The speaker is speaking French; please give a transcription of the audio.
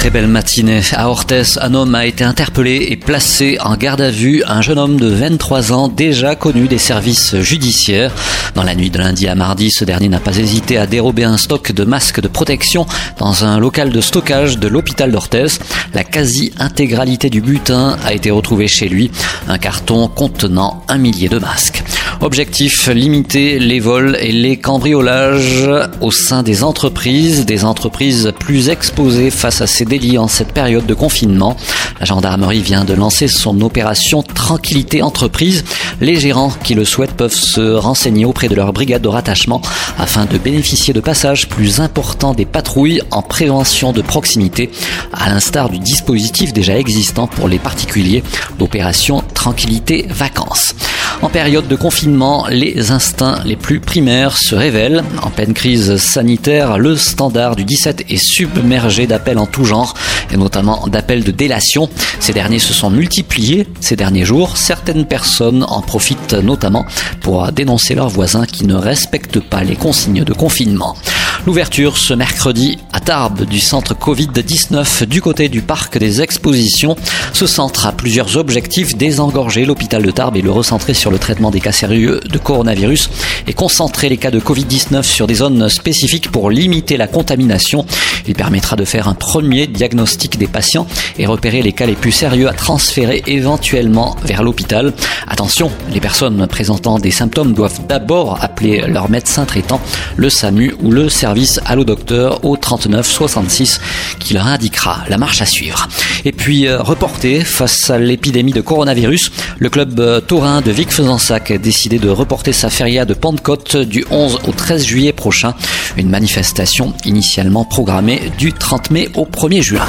Très belle matinée. À Orthez, un homme a été interpellé et placé en garde à vue. Un jeune homme de 23 ans, déjà connu des services judiciaires. Dans la nuit de lundi à mardi, ce dernier n'a pas hésité à dérober un stock de masques de protection dans un local de stockage de l'hôpital d'Orthez. La quasi-intégralité du butin a été retrouvée chez lui. Un carton contenant un millier de masques. Objectif, limiter les vols et les cambriolages au sein des entreprises, des entreprises plus exposées face à ces délits en cette période de confinement. La gendarmerie vient de lancer son opération Tranquillité Entreprise. Les gérants qui le souhaitent peuvent se renseigner auprès de leur brigade de rattachement afin de bénéficier de passages plus importants des patrouilles en prévention de proximité, à l'instar du dispositif déjà existant pour les particuliers, l'opération Tranquillité Vacances. En période de confinement, les instincts les plus primaires se révèlent. En pleine crise sanitaire, le standard du 17 est submergé d'appels en tout genre, et notamment d'appels de délation. Ces derniers se sont multipliés ces derniers jours. Certaines personnes en profitent notamment pour dénoncer leurs voisins qui ne respectent pas les consignes de confinement. L'ouverture ce mercredi à Tarbes du centre Covid-19 du côté du parc des expositions. Ce centre a plusieurs objectifs, désengorger l'hôpital de Tarbes et le recentrer sur le traitement des cas sérieux de coronavirus et concentrer les cas de Covid-19 sur des zones spécifiques pour limiter la contamination. Il permettra de faire un premier diagnostic des patients et repérer les cas les plus sérieux à transférer éventuellement vers l'hôpital. Attention, les personnes présentant des symptômes doivent d'abord appeler leur médecin traitant, le SAMU ou le service Allo Docteur au 39 66 qui leur indiquera la marche à suivre. Et puis euh, reporté face à l'épidémie de coronavirus, le club euh, taurin de Vic-Fezensac a décidé de reporter sa feria de Pentecôte du 11 au 13 juillet prochain, une manifestation initialement programmée du 30 mai au 1er juin.